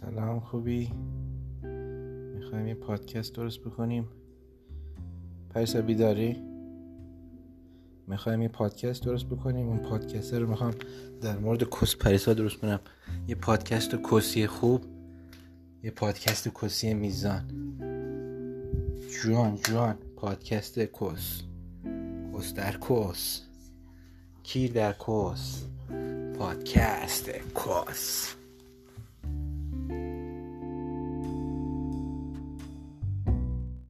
سلام خوبی؟ می‌خوایم یه پادکست درست بکنیم. پریسا بیداری؟ می‌خوایم یه پادکست درست بکنیم. اون پادکست رو می‌خوام در مورد کس پریسا درست کنم. یه پادکست کسی خوب یه پادکست کسی میزان. جوان جوان پادکست کس. کس در کس. کی در کس؟ پادکست کس.